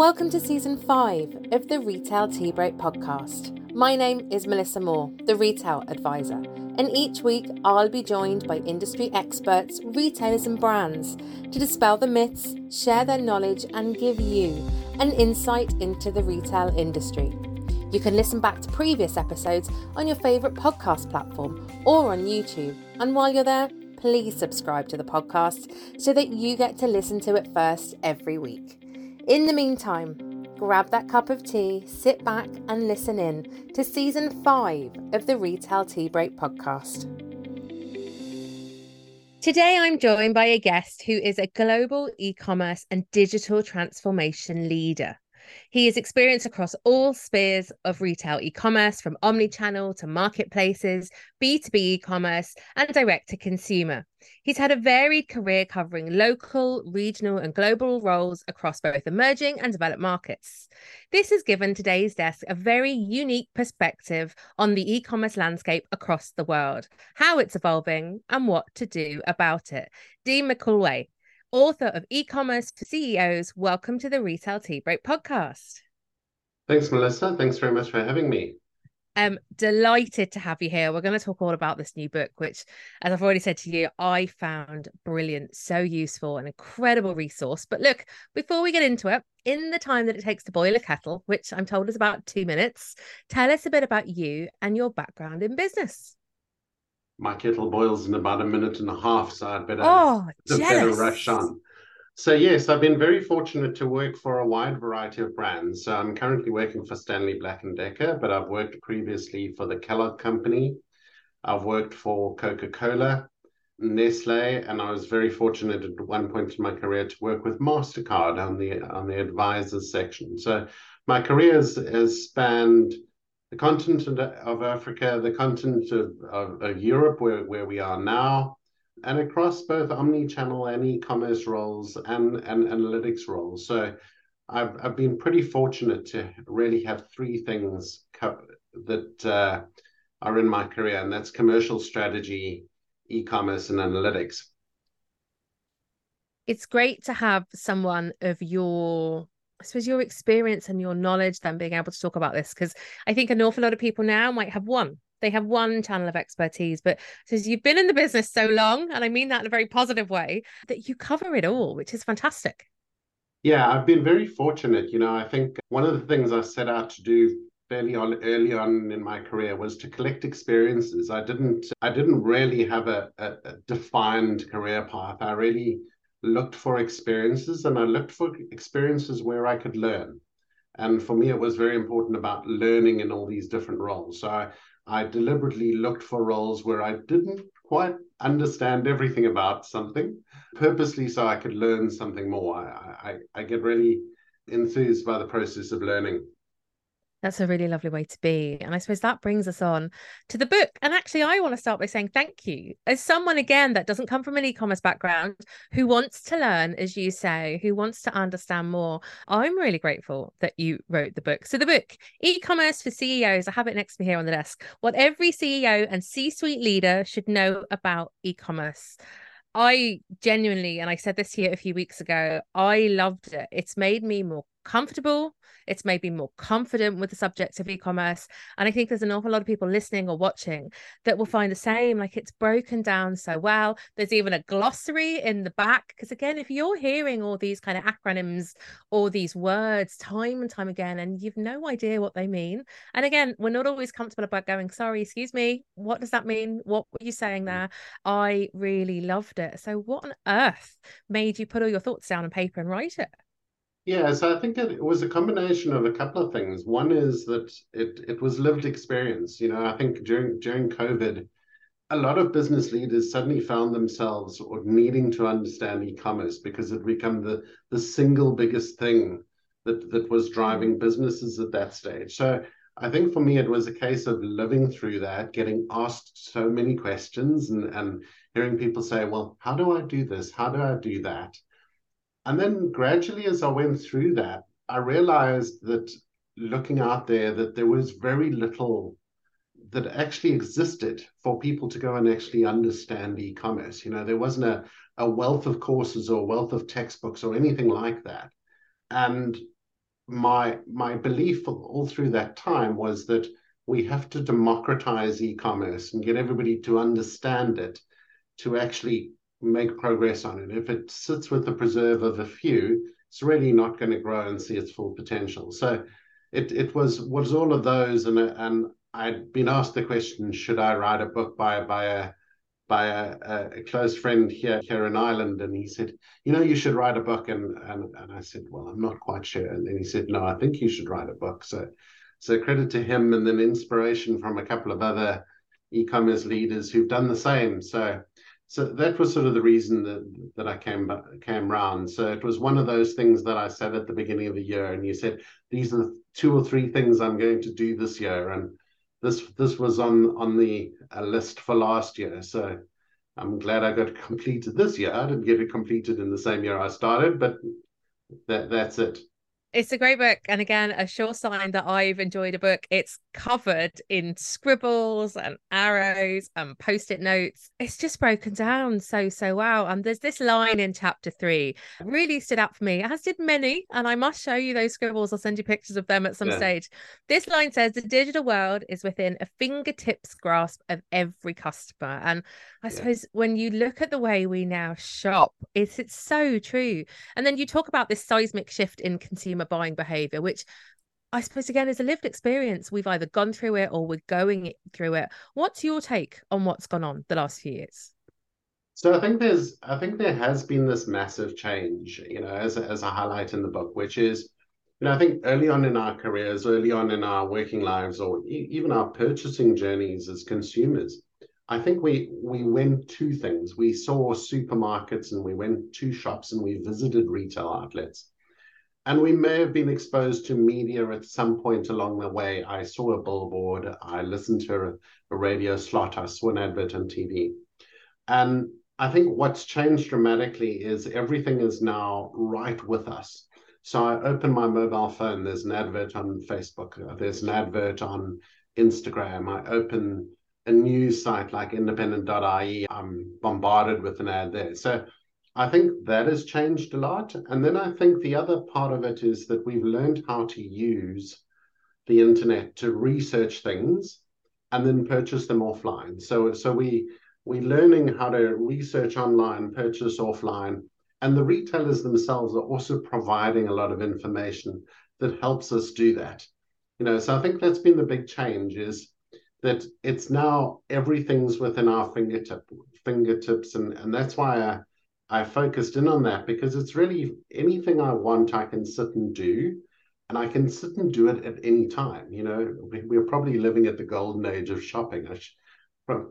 Welcome to season five of the Retail Tea Break podcast. My name is Melissa Moore, the Retail Advisor, and each week I'll be joined by industry experts, retailers, and brands to dispel the myths, share their knowledge, and give you an insight into the retail industry. You can listen back to previous episodes on your favourite podcast platform or on YouTube. And while you're there, please subscribe to the podcast so that you get to listen to it first every week. In the meantime, grab that cup of tea, sit back, and listen in to season five of the Retail Tea Break podcast. Today, I'm joined by a guest who is a global e commerce and digital transformation leader. He is experienced across all spheres of retail e commerce, from omni-channel to marketplaces, B2B e commerce, and direct to consumer. He's had a varied career covering local, regional, and global roles across both emerging and developed markets. This has given today's desk a very unique perspective on the e commerce landscape across the world, how it's evolving, and what to do about it. Dean McElwee, author of E-commerce for CEOs. Welcome to the Retail Tea Break podcast. Thanks, Melissa. Thanks very much for having me. I'm delighted to have you here. We're going to talk all about this new book, which, as I've already said to you, I found brilliant, so useful, an incredible resource. But look, before we get into it, in the time that it takes to boil a kettle, which I'm told is about two minutes, tell us a bit about you and your background in business my kettle boils in about a minute and a half, so I'd better, oh, better rush on. So yes, I've been very fortunate to work for a wide variety of brands. So I'm currently working for Stanley Black and Decker, but I've worked previously for the Kellogg Company. I've worked for Coca-Cola, Nestle, and I was very fortunate at one point in my career to work with Mastercard on the on the advisors section. So my career has, has spanned the continent of Africa, the continent of, of, of, Europe, where, where we are now, and across both omni-channel and e-commerce roles and, and analytics roles. So I've, I've been pretty fortunate to really have three things that uh, are in my career, and that's commercial strategy, e-commerce, and analytics. It's great to have someone of your I suppose your experience and your knowledge then being able to talk about this because I think an awful lot of people now might have one. They have one channel of expertise, but since you've been in the business so long, and I mean that in a very positive way, that you cover it all, which is fantastic. Yeah, I've been very fortunate. You know, I think one of the things I set out to do fairly on early on in my career was to collect experiences. I didn't I didn't really have a, a, a defined career path. I really looked for experiences and I looked for experiences where I could learn. And for me, it was very important about learning in all these different roles. So I, I deliberately looked for roles where I didn't quite understand everything about something, purposely so I could learn something more. I, I, I get really enthused by the process of learning. That's a really lovely way to be. And I suppose that brings us on to the book. And actually, I want to start by saying thank you. As someone, again, that doesn't come from an e commerce background, who wants to learn, as you say, who wants to understand more, I'm really grateful that you wrote the book. So, the book, E commerce for CEOs, I have it next to me here on the desk. What every CEO and C suite leader should know about e commerce. I genuinely, and I said this here a few weeks ago, I loved it. It's made me more comfortable. It's made me more confident with the subject of e commerce. And I think there's an awful lot of people listening or watching that will find the same. Like it's broken down so well. There's even a glossary in the back. Because again, if you're hearing all these kind of acronyms or these words time and time again, and you've no idea what they mean, and again, we're not always comfortable about going, sorry, excuse me, what does that mean? What were you saying mm. there? I really loved it. So, what on earth made you put all your thoughts down on paper and write it? Yeah, so I think it was a combination of a couple of things. One is that it it was lived experience. You know, I think during during COVID, a lot of business leaders suddenly found themselves or needing to understand e-commerce because it became the the single biggest thing that that was driving mm. businesses at that stage. So I think for me it was a case of living through that, getting asked so many questions and and hearing people say, well, how do I do this? How do I do that? And then gradually, as I went through that, I realized that looking out there, that there was very little that actually existed for people to go and actually understand e-commerce. You know, there wasn't a, a wealth of courses or wealth of textbooks or anything like that. And my my belief all through that time was that we have to democratize e-commerce and get everybody to understand it to actually make progress on it. If it sits with the preserve of a few, it's really not going to grow and see its full potential. So it it was was all of those, and and I'd been asked the question, should I write a book by by a by a, a, close friend here here in Ireland, and he said, you know, you should write a book, and and and I said, well, I'm not quite sure, and then he said, no, I think you should write a book. So so credit to him, and then inspiration from a couple of other e-commerce leaders who've done the same. So so that was sort of the reason that that I came came round. So it was one of those things that I said at the beginning of the year, and you said these are two or three things I'm going to do this year, and this this was on on the uh, list for last year. So I'm glad I got completed this year. I didn't get it completed in the same year I started, but that that's it. It's a great book. And again, a sure sign that I've enjoyed a book. It's covered in scribbles and arrows and post it notes. It's just broken down so, so well. And there's this line in chapter three really stood out for me, as did many. And I must show you those scribbles. I'll send you pictures of them at some yeah. stage. This line says the digital world is within a fingertips grasp of every customer. And I yeah. suppose when you look at the way we now shop, it's, it's so true. And then you talk about this seismic shift in consumer buying behavior, which I suppose again is a lived experience. We've either gone through it or we're going through it. What's your take on what's gone on the last few years? So I think there's I think there has been this massive change, you know, as a, as a highlight in the book, which is, you know, I think early on in our careers, early on in our working lives, or e- even our purchasing journeys as consumers, I think we we went to things. We saw supermarkets and we went to shops and we visited retail outlets. And we may have been exposed to media at some point along the way. I saw a billboard, I listened to a, a radio slot, I saw an advert on TV. And I think what's changed dramatically is everything is now right with us. So I open my mobile phone, there's an advert on Facebook, there's an advert on Instagram. I open a news site like independent.ie, I'm bombarded with an ad there. So I think that has changed a lot. And then I think the other part of it is that we've learned how to use the internet to research things and then purchase them offline. So so we we're learning how to research online, purchase offline, and the retailers themselves are also providing a lot of information that helps us do that. You know, so I think that's been the big change is that it's now everything's within our fingertip fingertips, and and that's why I I focused in on that because it's really anything I want, I can sit and do, and I can sit and do it at any time. You know, we, are probably living at the golden age of shopping. I sh-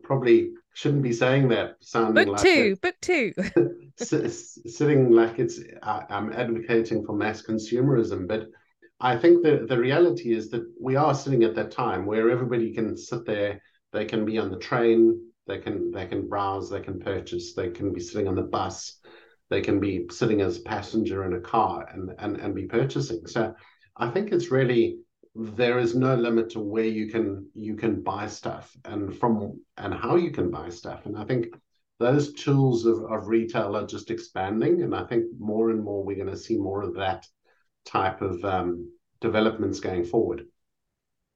probably shouldn't be saying that. Sounding book like two, book two. sitting like it's I'm advocating for mass consumerism, but I think the the reality is that we are sitting at that time where everybody can sit there. They can be on the train, they can they can browse, they can purchase, they can be sitting on the bus, they can be sitting as a passenger in a car and and, and be purchasing. So I think it's really there is no limit to where you can you can buy stuff and from and how you can buy stuff. And I think those tools of, of retail are just expanding. And I think more and more we're going to see more of that type of um, developments going forward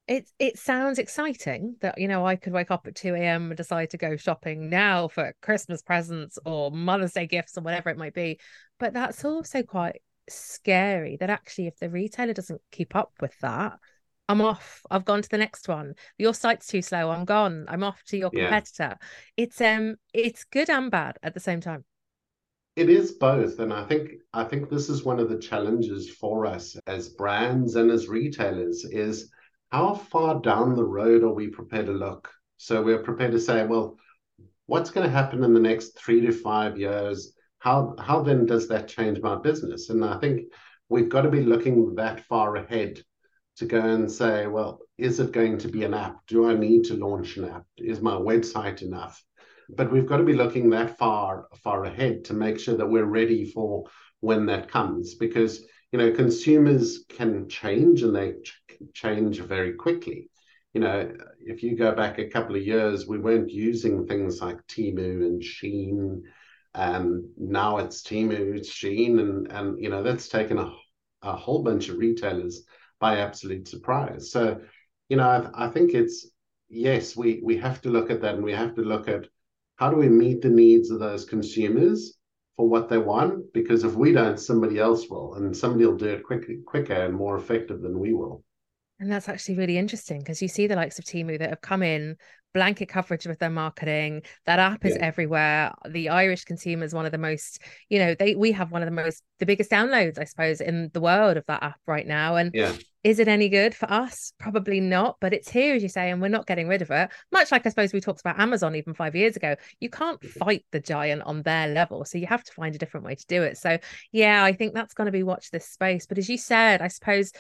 it it sounds exciting that you know I could wake up at 2 a.m. and decide to go shopping now for Christmas presents or Mother's Day gifts or whatever it might be. But that's also quite scary that actually if the retailer doesn't keep up with that, I'm off. I've gone to the next one. Your site's too slow. I'm gone. I'm off to your competitor. Yeah. It's um it's good and bad at the same time. It is both, and I think I think this is one of the challenges for us as brands and as retailers is how far down the road are we prepared to look? So we're prepared to say, well, what's going to happen in the next three to five years? How how then does that change my business? And I think we've got to be looking that far ahead to go and say, well, is it going to be an app? Do I need to launch an app? Is my website enough? But we've got to be looking that far far ahead to make sure that we're ready for when that comes because you know consumers can change and they change very quickly you know if you go back a couple of years we weren't using things like Temu and Shein. and now it's Temu Shein and and you know that's taken a a whole bunch of retailers by absolute surprise. So, you know, I, I think it's yes, we we have to look at that, and we have to look at how do we meet the needs of those consumers for what they want? Because if we don't, somebody else will, and somebody will do it quicker, quicker and more effective than we will. And that's actually really interesting because you see the likes of Temu that have come in blanket coverage with their marketing. That app is yeah. everywhere. The Irish consumer is one of the most, you know, they we have one of the most the biggest downloads, I suppose, in the world of that app right now. And yeah. is it any good for us? Probably not, but it's here, as you say, and we're not getting rid of it. Much like I suppose we talked about Amazon even five years ago. You can't mm-hmm. fight the giant on their level. So you have to find a different way to do it. So yeah, I think that's going to be watch this space. But as you said, I suppose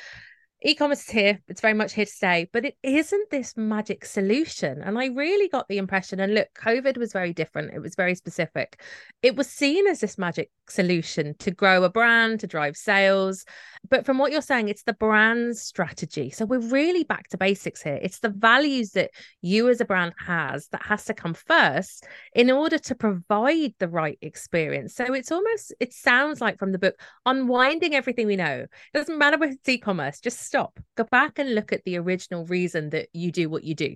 e-commerce is here. It's very much here to stay but it isn't this magic solution. And i really got the impression and look covid was very different. It was very specific. It was seen as this magic solution to grow a brand to drive sales. But from what you're saying it's the brand strategy. So we're really back to basics here. It's the values that you as a brand has that has to come first in order to provide the right experience. So it's almost it sounds like from the book unwinding everything we know. It doesn't matter with e-commerce just stop, go back and look at the original reason that you do what you do.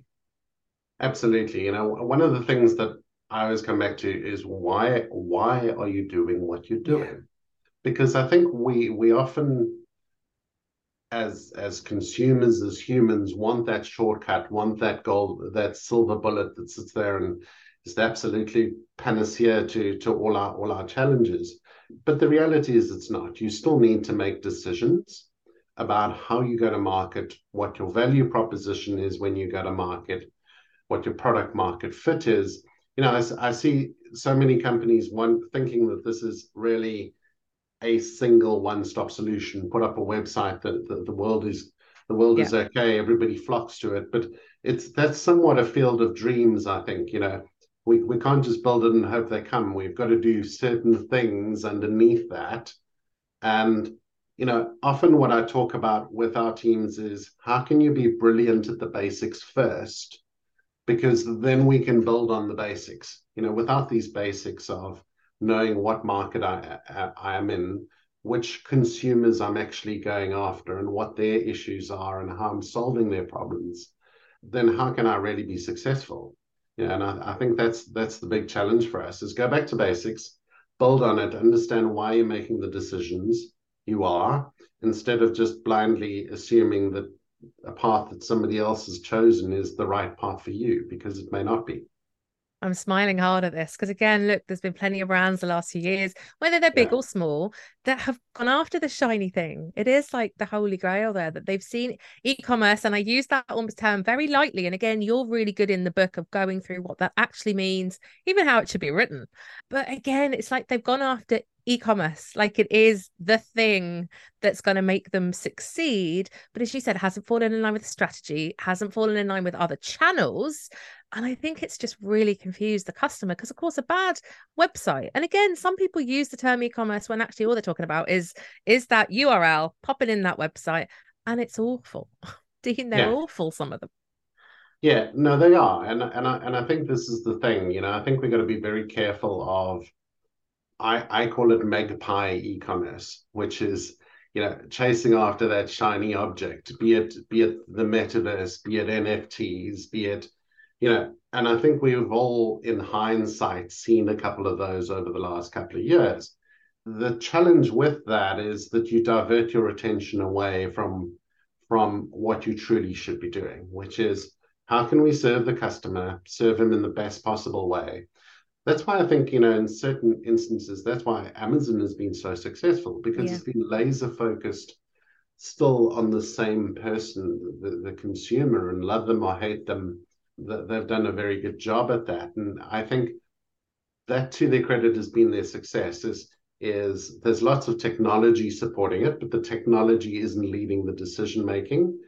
Absolutely. You know, one of the things that I always come back to is why why are you doing what you're doing? Yeah. Because I think we we often as as consumers, as humans, want that shortcut, want that gold, that silver bullet that sits there and is the absolutely panacea to to all our all our challenges. But the reality is it's not. You still need to make decisions about how you go to market, what your value proposition is when you go to market, what your product market fit is. You know, I, I see so many companies one thinking that this is really a single one-stop solution. Put up a website that the, the world is the world yeah. is okay, everybody flocks to it. But it's that's somewhat a field of dreams, I think. You know, we, we can't just build it and hope they come. We've got to do certain things underneath that. And you know, often what I talk about with our teams is how can you be brilliant at the basics first? Because then we can build on the basics. You know, without these basics of knowing what market I, I, am in, which consumers I'm actually going after, and what their issues are, and how I'm solving their problems, then how can I really be successful? Yeah, and I, I think that's that's the big challenge for us: is go back to basics, build on it, understand why you're making the decisions you are instead of just blindly assuming that a path that somebody else has chosen is the right path for you because it may not be. I'm smiling hard at this because again, look, there's been plenty of brands the last few years, whether they're big yeah. or small, that have gone after the shiny thing. It is like the holy grail there that they've seen e-commerce, and I use that almost term very lightly. And again, you're really good in the book of going through what that actually means, even how it should be written. But again, it's like they've gone after e-commerce. Like it is the thing that's going to make them succeed. But as you said hasn't fallen in line with the strategy hasn't fallen in line with other channels. And i think it's just really confused the customer because of course a bad website. And again some people use the term e-commerce when actually all they're talking about is is that url popping in that website and it's awful. Dean they're yeah. awful some of them? Yeah no they are. And and I, and I think this is the thing you know i think we've got to be very careful of I, I call it magpie e-commerce, which is you know chasing after that shiny object, be it be it the metaverse, be it NFTs, be it you know, and I think we've all in hindsight seen a couple of those over the last couple of years. The challenge with that is that you divert your attention away from from what you truly should be doing, which is how can we serve the customer, serve him in the best possible way, that's why I think, you know, in certain instances, that's why Amazon has been so successful because yeah. it's been laser focused still on the same person, the, the consumer, and love them or hate them. They've done a very good job at that. And I think that to their credit has been their success is is there's lots of technology supporting it, but the technology isn't leading the decision making.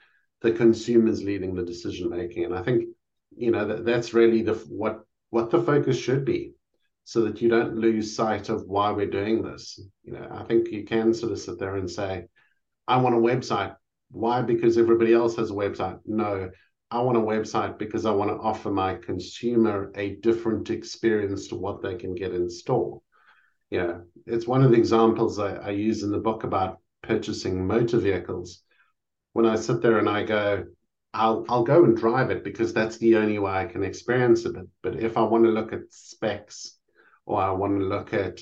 The consumer's leading the decision making. And I think, you know, that, that's really the what what the focus should be so that you don't lose sight of why we're doing this. You know, I think you can sort of sit there and say, I want a website. Why? Because everybody else has a website. No, I want a website because I want to offer my consumer a different experience to what they can get in store. You know, it's one of the examples I, I use in the book about purchasing motor vehicles, when I sit there and I go, I'll I'll go and drive it because that's the only way I can experience it. But if I want to look at specs or I want to look at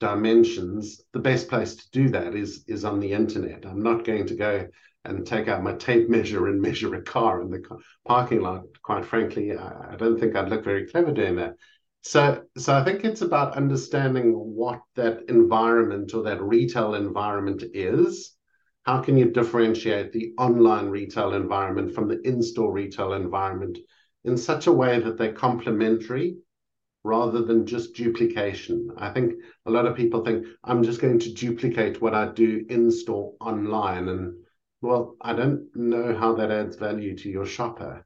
dimensions, the best place to do that is is on the internet. I'm not going to go and take out my tape measure and measure a car in the parking lot. Quite frankly, I, I don't think I'd look very clever doing that. So, so I think it's about understanding what that environment or that retail environment is. How can you differentiate the online retail environment from the in-store retail environment in such a way that they're complementary rather than just duplication. I think a lot of people think I'm just going to duplicate what I do in store online. And well, I don't know how that adds value to your shopper.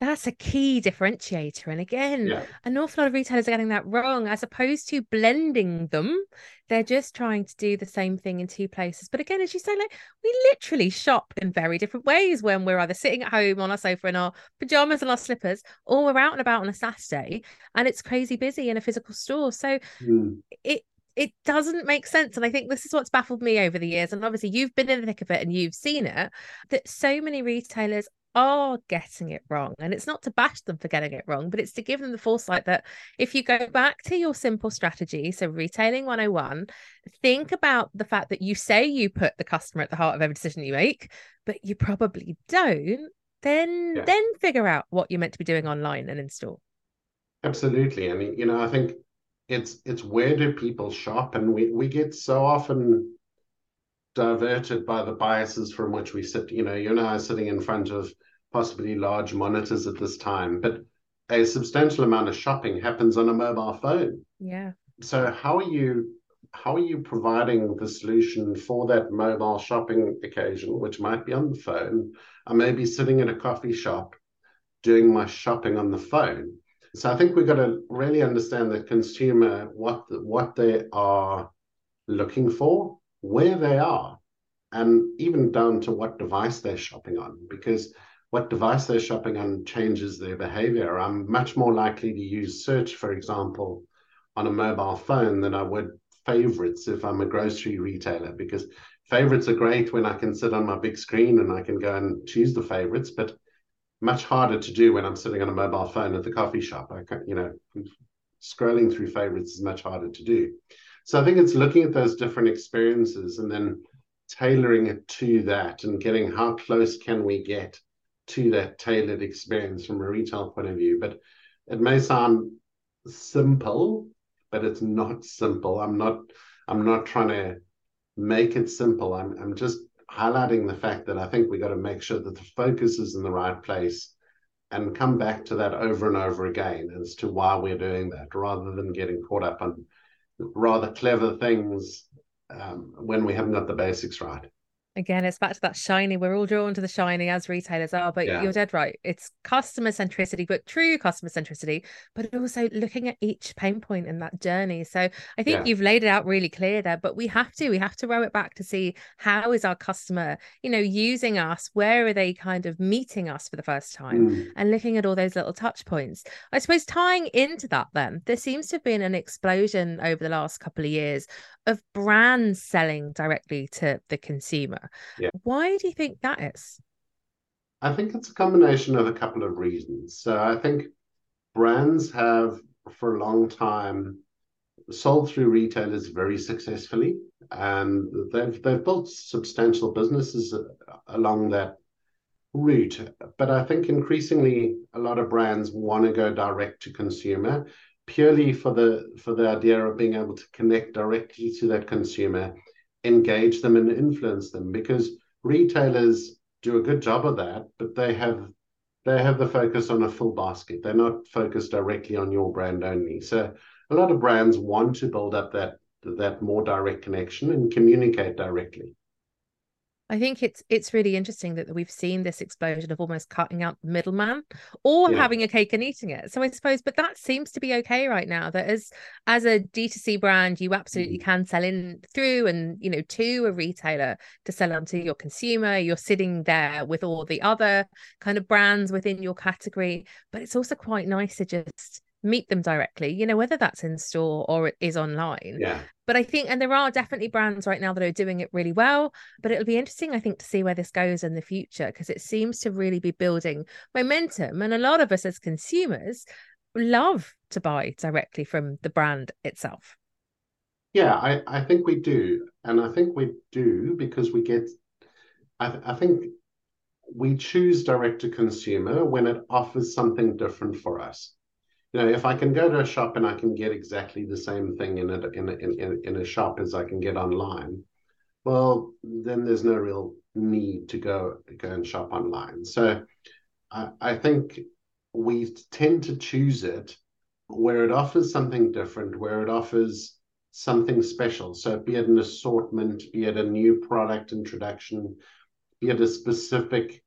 That's a key differentiator. And again, yeah. an awful lot of retailers are getting that wrong. As opposed to blending them, they're just trying to do the same thing in two places. But again, as you say, like we literally shop in very different ways when we're either sitting at home on our sofa in our pajamas and our slippers, or we're out and about on a Saturday and it's crazy busy in a physical store. So mm. it it doesn't make sense. And I think this is what's baffled me over the years. And obviously, you've been in the thick of it and you've seen it that so many retailers are getting it wrong. And it's not to bash them for getting it wrong, but it's to give them the foresight that if you go back to your simple strategy, so retailing 101, think about the fact that you say you put the customer at the heart of every decision you make, but you probably don't, then yeah. then figure out what you're meant to be doing online and in store. Absolutely. I mean, you know, I think it's it's where do people shop? And we, we get so often diverted by the biases from which we sit. You know, you and I are sitting in front of possibly large monitors at this time, but a substantial amount of shopping happens on a mobile phone. Yeah. So how are you how are you providing the solution for that mobile shopping occasion, which might be on the phone? I may be sitting in a coffee shop doing my shopping on the phone. So I think we've got to really understand the consumer, what what they are looking for, where they are, and even down to what device they're shopping on, because what device they're shopping on changes their behavior. I'm much more likely to use search, for example, on a mobile phone than I would favorites if I'm a grocery retailer, because favorites are great when I can sit on my big screen and I can go and choose the favorites, but much harder to do when I'm sitting on a mobile phone at the coffee shop. I can, you know, scrolling through favorites is much harder to do. So I think it's looking at those different experiences and then tailoring it to that and getting how close can we get to that tailored experience from a retail point of view. But it may sound simple, but it's not simple. I'm not I'm not trying to make it simple. I'm I'm just highlighting the fact that I think we got to make sure that the focus is in the right place and come back to that over and over again as to why we're doing that rather than getting caught up on rather clever things um, when we haven't got the basics right again it's back to that shiny we're all drawn to the shiny as retailers are but yeah. you're dead right it's customer centricity but true customer centricity but also looking at each pain point in that journey so i think yeah. you've laid it out really clear there but we have to we have to row it back to see how is our customer you know using us where are they kind of meeting us for the first time mm. and looking at all those little touch points i suppose tying into that then there seems to have been an explosion over the last couple of years of brands selling directly to the consumer. Yeah. Why do you think that is? I think it's a combination of a couple of reasons. So I think brands have for a long time sold through retailers very successfully and they've they've built substantial businesses along that route but i think increasingly a lot of brands want to go direct to consumer purely for the for the idea of being able to connect directly to that consumer, engage them and influence them because retailers do a good job of that, but they have they have the focus on a full basket. They're not focused directly on your brand only. So a lot of brands want to build up that that more direct connection and communicate directly. I think it's it's really interesting that we've seen this explosion of almost cutting out the middleman or yeah. having a cake and eating it. So I suppose, but that seems to be okay right now. That as as a D2C brand, you absolutely mm-hmm. can sell in through and you know to a retailer to sell onto your consumer. You're sitting there with all the other kind of brands within your category, but it's also quite nice to just meet them directly, you know, whether that's in store or it is online. Yeah. But I think, and there are definitely brands right now that are doing it really well. But it'll be interesting, I think, to see where this goes in the future because it seems to really be building momentum. And a lot of us as consumers love to buy directly from the brand itself. Yeah, I, I think we do. And I think we do because we get, I, I think we choose direct to consumer when it offers something different for us. You know, if I can go to a shop and I can get exactly the same thing in a, in a, in, in a shop as I can get online, well, then there's no real need to go go and shop online. So I, I think we tend to choose it where it offers something different, where it offers something special. So be it an assortment, be it a new product introduction, be it a specific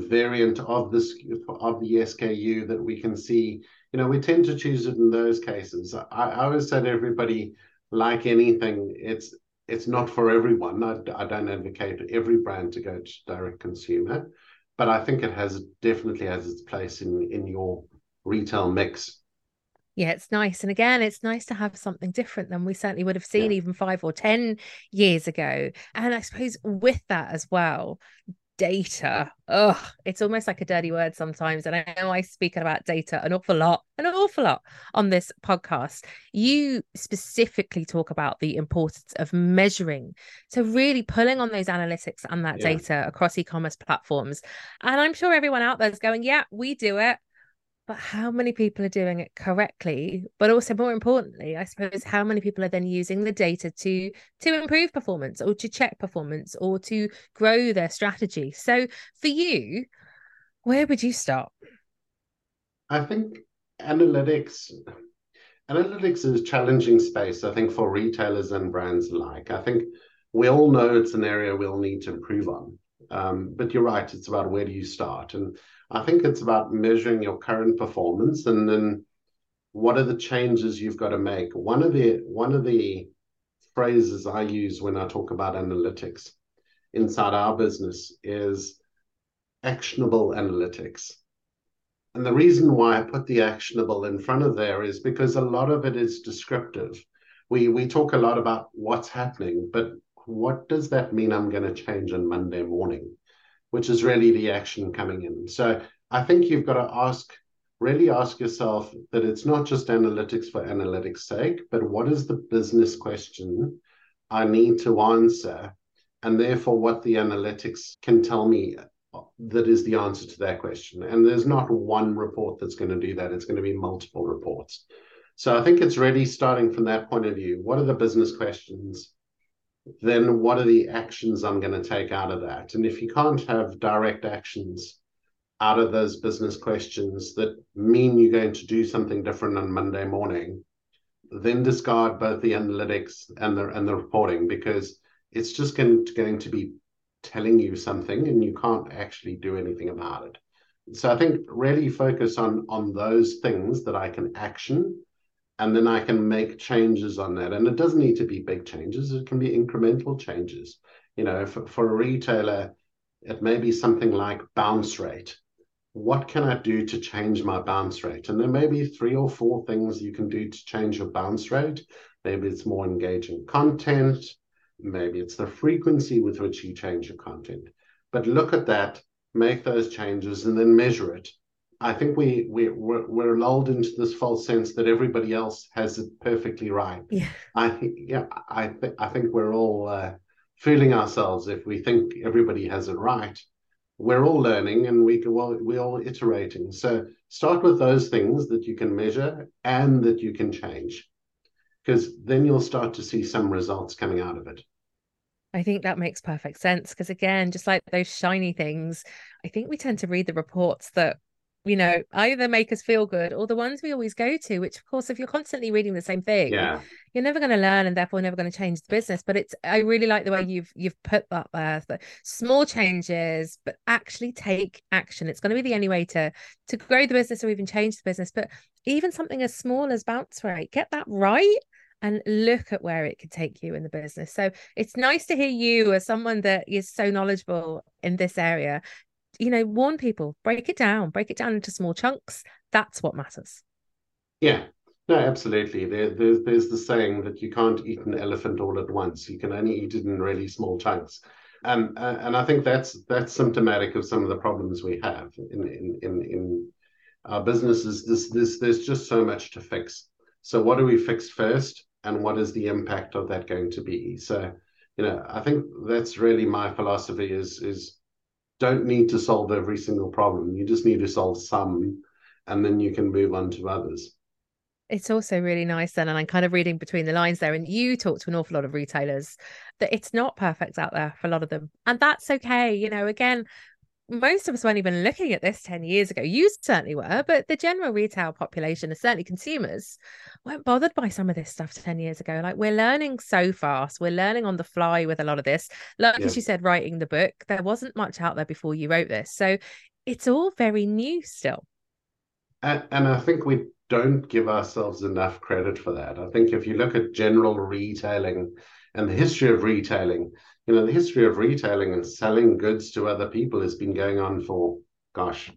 variant of this of the SKU that we can see. You know, we tend to choose it in those cases. I, I always say to everybody, like anything, it's it's not for everyone. I, I don't advocate every brand to go to direct consumer, but I think it has definitely has its place in in your retail mix yeah, it's nice. And again, it's nice to have something different than we certainly would have seen yeah. even five or 10 years ago. And I suppose with that as well, data. Ugh, it's almost like a dirty word sometimes. And I know I speak about data an awful lot, an awful lot on this podcast. You specifically talk about the importance of measuring. So, really pulling on those analytics and that yeah. data across e commerce platforms. And I'm sure everyone out there is going, yeah, we do it but how many people are doing it correctly but also more importantly i suppose how many people are then using the data to to improve performance or to check performance or to grow their strategy. So for you where would you start? I think analytics analytics is a challenging space i think for retailers and brands alike. I think we all know it's an area we'll need to improve on. Um, but you're right it's about where do you start? And I think it's about measuring your current performance and then what are the changes you've got to make. One of the one of the phrases I use when I talk about analytics inside our business is actionable analytics. And the reason why I put the actionable in front of there is because a lot of it is descriptive. We we talk a lot about what's happening, but what does that mean I'm going to change on Monday morning? Which is really the action coming in. So I think you've got to ask, really ask yourself that it's not just analytics for analytics' sake, but what is the business question I need to answer? And therefore, what the analytics can tell me that is the answer to that question. And there's not one report that's going to do that, it's going to be multiple reports. So I think it's really starting from that point of view. What are the business questions? Then what are the actions I'm going to take out of that? And if you can't have direct actions out of those business questions that mean you're going to do something different on Monday morning, then discard both the analytics and the and the reporting because it's just going to, going to be telling you something and you can't actually do anything about it. So I think really focus on on those things that I can action and then I can make changes on that. And it doesn't need to be big changes, it can be incremental changes. You know, for, for a retailer, it may be something like bounce rate. What can I do to change my bounce rate? And there may be three or four things you can do to change your bounce rate. Maybe it's more engaging content. Maybe it's the frequency with which you change your content. But look at that, make those changes, and then measure it I think we we we're, we're, lulled into this false sense that everybody else has it perfectly right. Yeah, I think yeah, I think I think we're all uh, fooling ourselves if we think everybody has it right. We're all learning and we well we're all iterating. So start with those things that you can measure and that you can change, because then you'll start to see some results coming out of it. I think that makes perfect sense because again, just like those shiny things, I think we tend to read the reports that you know, either make us feel good or the ones we always go to, which of course, if you're constantly reading the same thing, yeah. you're never going to learn and therefore never going to change the business. But it's I really like the way you've you've put that there. The small changes, but actually take action. It's going to be the only way to to grow the business or even change the business. But even something as small as bounce rate, get that right and look at where it could take you in the business. So it's nice to hear you as someone that is so knowledgeable in this area you know, warn people, break it down, break it down into small chunks. That's what matters. Yeah, no, absolutely. There, there's, there's the saying that you can't eat an elephant all at once. You can only eat it in really small chunks. And, uh, and I think that's that's symptomatic of some of the problems we have in in in, in our businesses. This this there's just so much to fix. So what do we fix first, and what is the impact of that going to be? So you know, I think that's really my philosophy is is don't need to solve every single problem. You just need to solve some, and then you can move on to others. It's also really nice then, and I'm kind of reading between the lines there. And you talk to an awful lot of retailers that it's not perfect out there for a lot of them, and that's okay. You know, again, most of us weren't even looking at this 10 years ago. You certainly were, but the general retail population, and certainly consumers, weren't bothered by some of this stuff 10 years ago. Like we're learning so fast. We're learning on the fly with a lot of this. Like yeah. as you said, writing the book, there wasn't much out there before you wrote this. So it's all very new still. And, and I think we don't give ourselves enough credit for that. I think if you look at general retailing and the history of retailing, you know, the history of retailing and selling goods to other people has been going on for, gosh,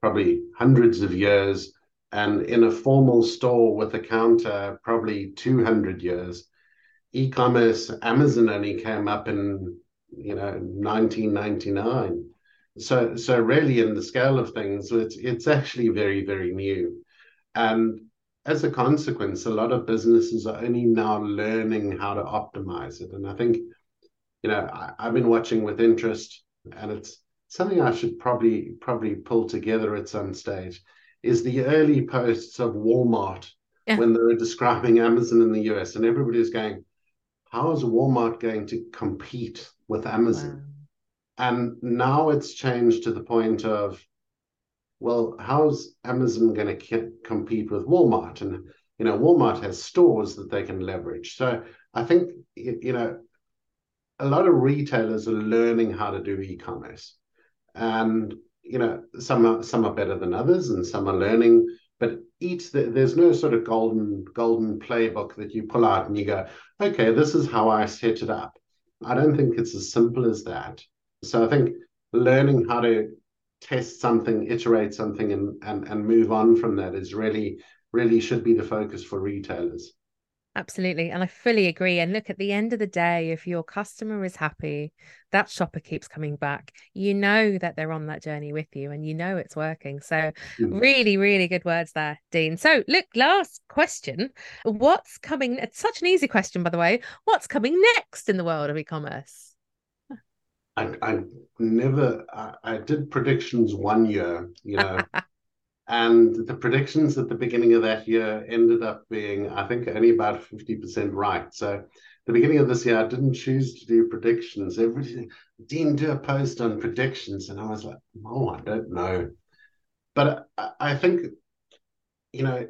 probably hundreds of years. And in a formal store with a counter, probably 200 years. E commerce, Amazon only came up in, you know, 1999. So, so really, in the scale of things, it's it's actually very, very new, and as a consequence, a lot of businesses are only now learning how to optimize it. And I think you know, I, have been watching with interest, and it's something I should probably probably pull together at some stage. Is the early posts of Walmart yeah. when they were describing Amazon in the US, and everybody everybody's going, "How is Walmart going to compete with Amazon?" Wow. And now it's changed to the point of, well, how's Amazon going to compete with Walmart? And you know, Walmart has stores that they can leverage. So I think you know a lot of retailers are learning how to do e-commerce. And you know some are some are better than others and some are learning but each there's no sort of golden golden playbook that you pull out and you go okay this is how i set it up. I don't think it's as simple as that. So i think learning how to test something iterate something and and, and move on from that is really really should be the focus for retailers Absolutely. And I fully agree. And look, at the end of the day, if your customer is happy, that shopper keeps coming back. You know that they're on that journey with you and you know it's working. So, mm. really, really good words there, Dean. So, look, last question. What's coming? It's such an easy question, by the way. What's coming next in the world of e commerce? I, I never, I, I did predictions one year, you know. And the predictions at the beginning of that year ended up being, I think, only about 50% right. So the beginning of this year, I didn't choose to do predictions. Every Dean do a post on predictions, and I was like, oh, I don't know. But I, I think, you know,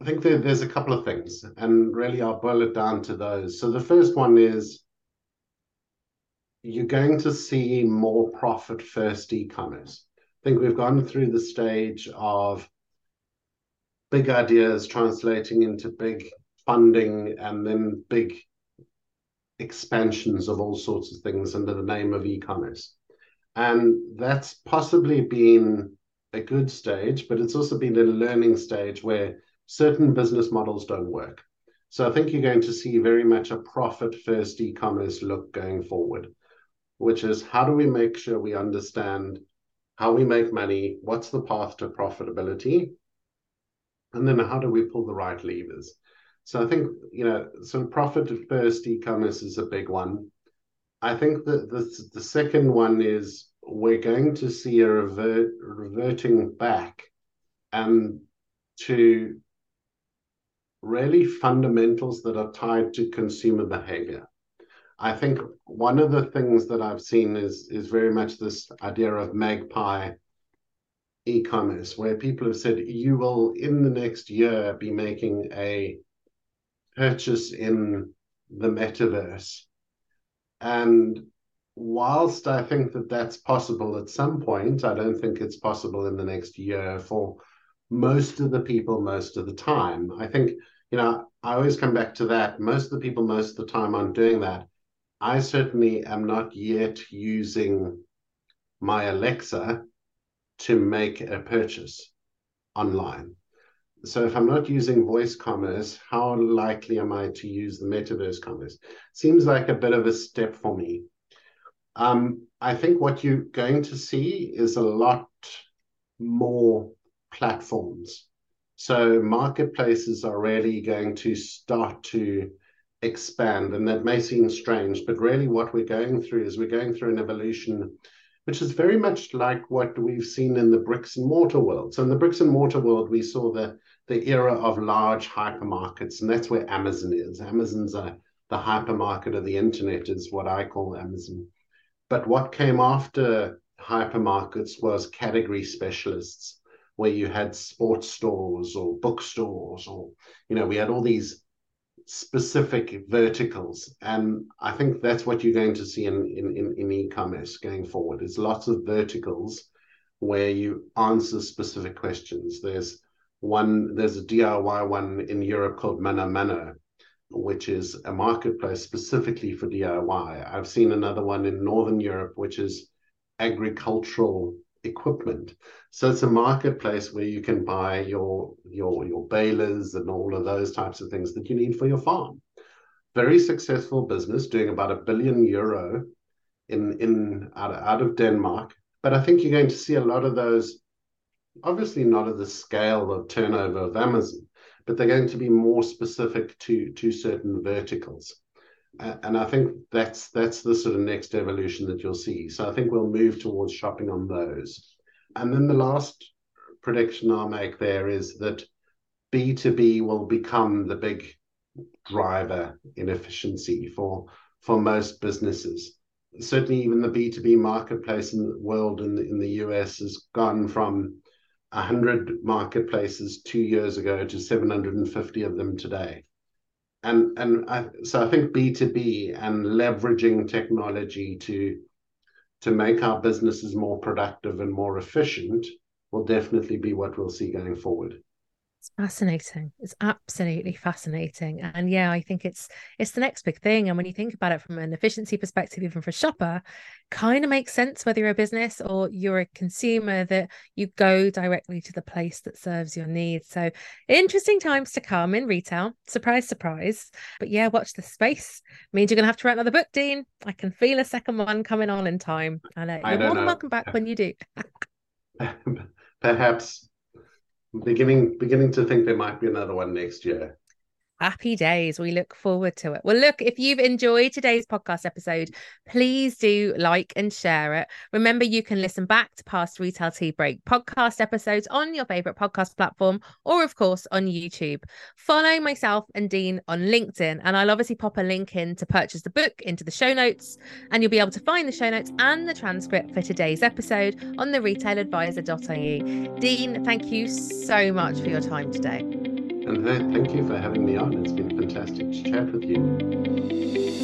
I think there, there's a couple of things, and really I'll boil it down to those. So the first one is you're going to see more profit first e-commerce think we've gone through the stage of big ideas translating into big funding and then big expansions of all sorts of things under the name of e-commerce. And that's possibly been a good stage, but it's also been a learning stage where certain business models don't work. So I think you're going to see very much a profit first e-commerce look going forward, which is how do we make sure we understand how we make money, what's the path to profitability, and then how do we pull the right levers. So I think, you know, so profit first e-commerce is a big one. I think that the, the second one is we're going to see a revert, reverting back and to really fundamentals that are tied to consumer behavior. I think one of the things that I've seen is is very much this idea of magpie e-commerce, where people have said you will in the next year be making a purchase in the metaverse, and whilst I think that that's possible at some point, I don't think it's possible in the next year for most of the people most of the time. I think you know I always come back to that. Most of the people most of the time aren't doing that I certainly am not yet using my Alexa to make a purchase online. So if I'm not using voice commerce, how likely am I to use the metaverse commerce? Seems like a bit of a step for me. Um, I think what you're going to see is a lot more platforms. So marketplaces are really going to start to expand, and that may seem strange, but really what we're going through is we're going through an evolution which is very much like what we've seen in the bricks and mortar world. So in the bricks and mortar world, we saw the the era of large hypermarkets, and that's where Amazon is. Amazon's a, the hypermarket of the internet, is what I call Amazon. But what came after hypermarkets was category specialists, where you had sports stores or bookstores, or you know, we had all these specific verticals. And I think that's what you're going to see in, in, in, e-commerce going forward. There's lots of verticals where you answer specific questions. There's one, there's a DIY one in Europe called ManoMano, which is a marketplace specifically for DIY. I've seen another one in Northern Europe, which is agricultural equipment. So it's a marketplace where you can buy your your your balers and all of those types of things that you need for your farm. Very successful business, doing about a billion euro in in out, out of Denmark. But I think you're going to see a lot of those, obviously not at the scale of turnover of Amazon, but they're going to be more specific to to certain verticals and I think that's that's the sort of next evolution that you'll see. So I think we'll move towards shopping on those. And then the last prediction I'll make there is that B2B will become the big driver in efficiency for for most businesses. Certainly, even the B2B marketplace in the world in the, in the US has gone from 100 marketplaces two years ago to 750 of them today and and I, so I think B two B and leveraging technology to to make our businesses more productive and more efficient will definitely be what we'll see going forward. It's fascinating. It's absolutely fascinating. And yeah, I think it's it's the next big thing. And when you think about it from an efficiency perspective, even for a shopper, kind of makes sense whether you're a business or you're a consumer that you go directly to the place that serves your needs. So interesting times to come in retail. Surprise, surprise. But yeah, watch the space. Means you're gonna have to write another book, Dean. I can feel a second one coming on in time. And uh, you're more than welcome back when you do. Perhaps beginning beginning to think there might be another one next year. Happy days. We look forward to it. Well, look, if you've enjoyed today's podcast episode, please do like and share it. Remember, you can listen back to past Retail Tea Break podcast episodes on your favorite podcast platform or, of course, on YouTube. Follow myself and Dean on LinkedIn, and I'll obviously pop a link in to purchase the book into the show notes. And you'll be able to find the show notes and the transcript for today's episode on the retailadvisor.ie. Dean, thank you so much for your time today. And thank you for having me on. It's been fantastic to chat with you.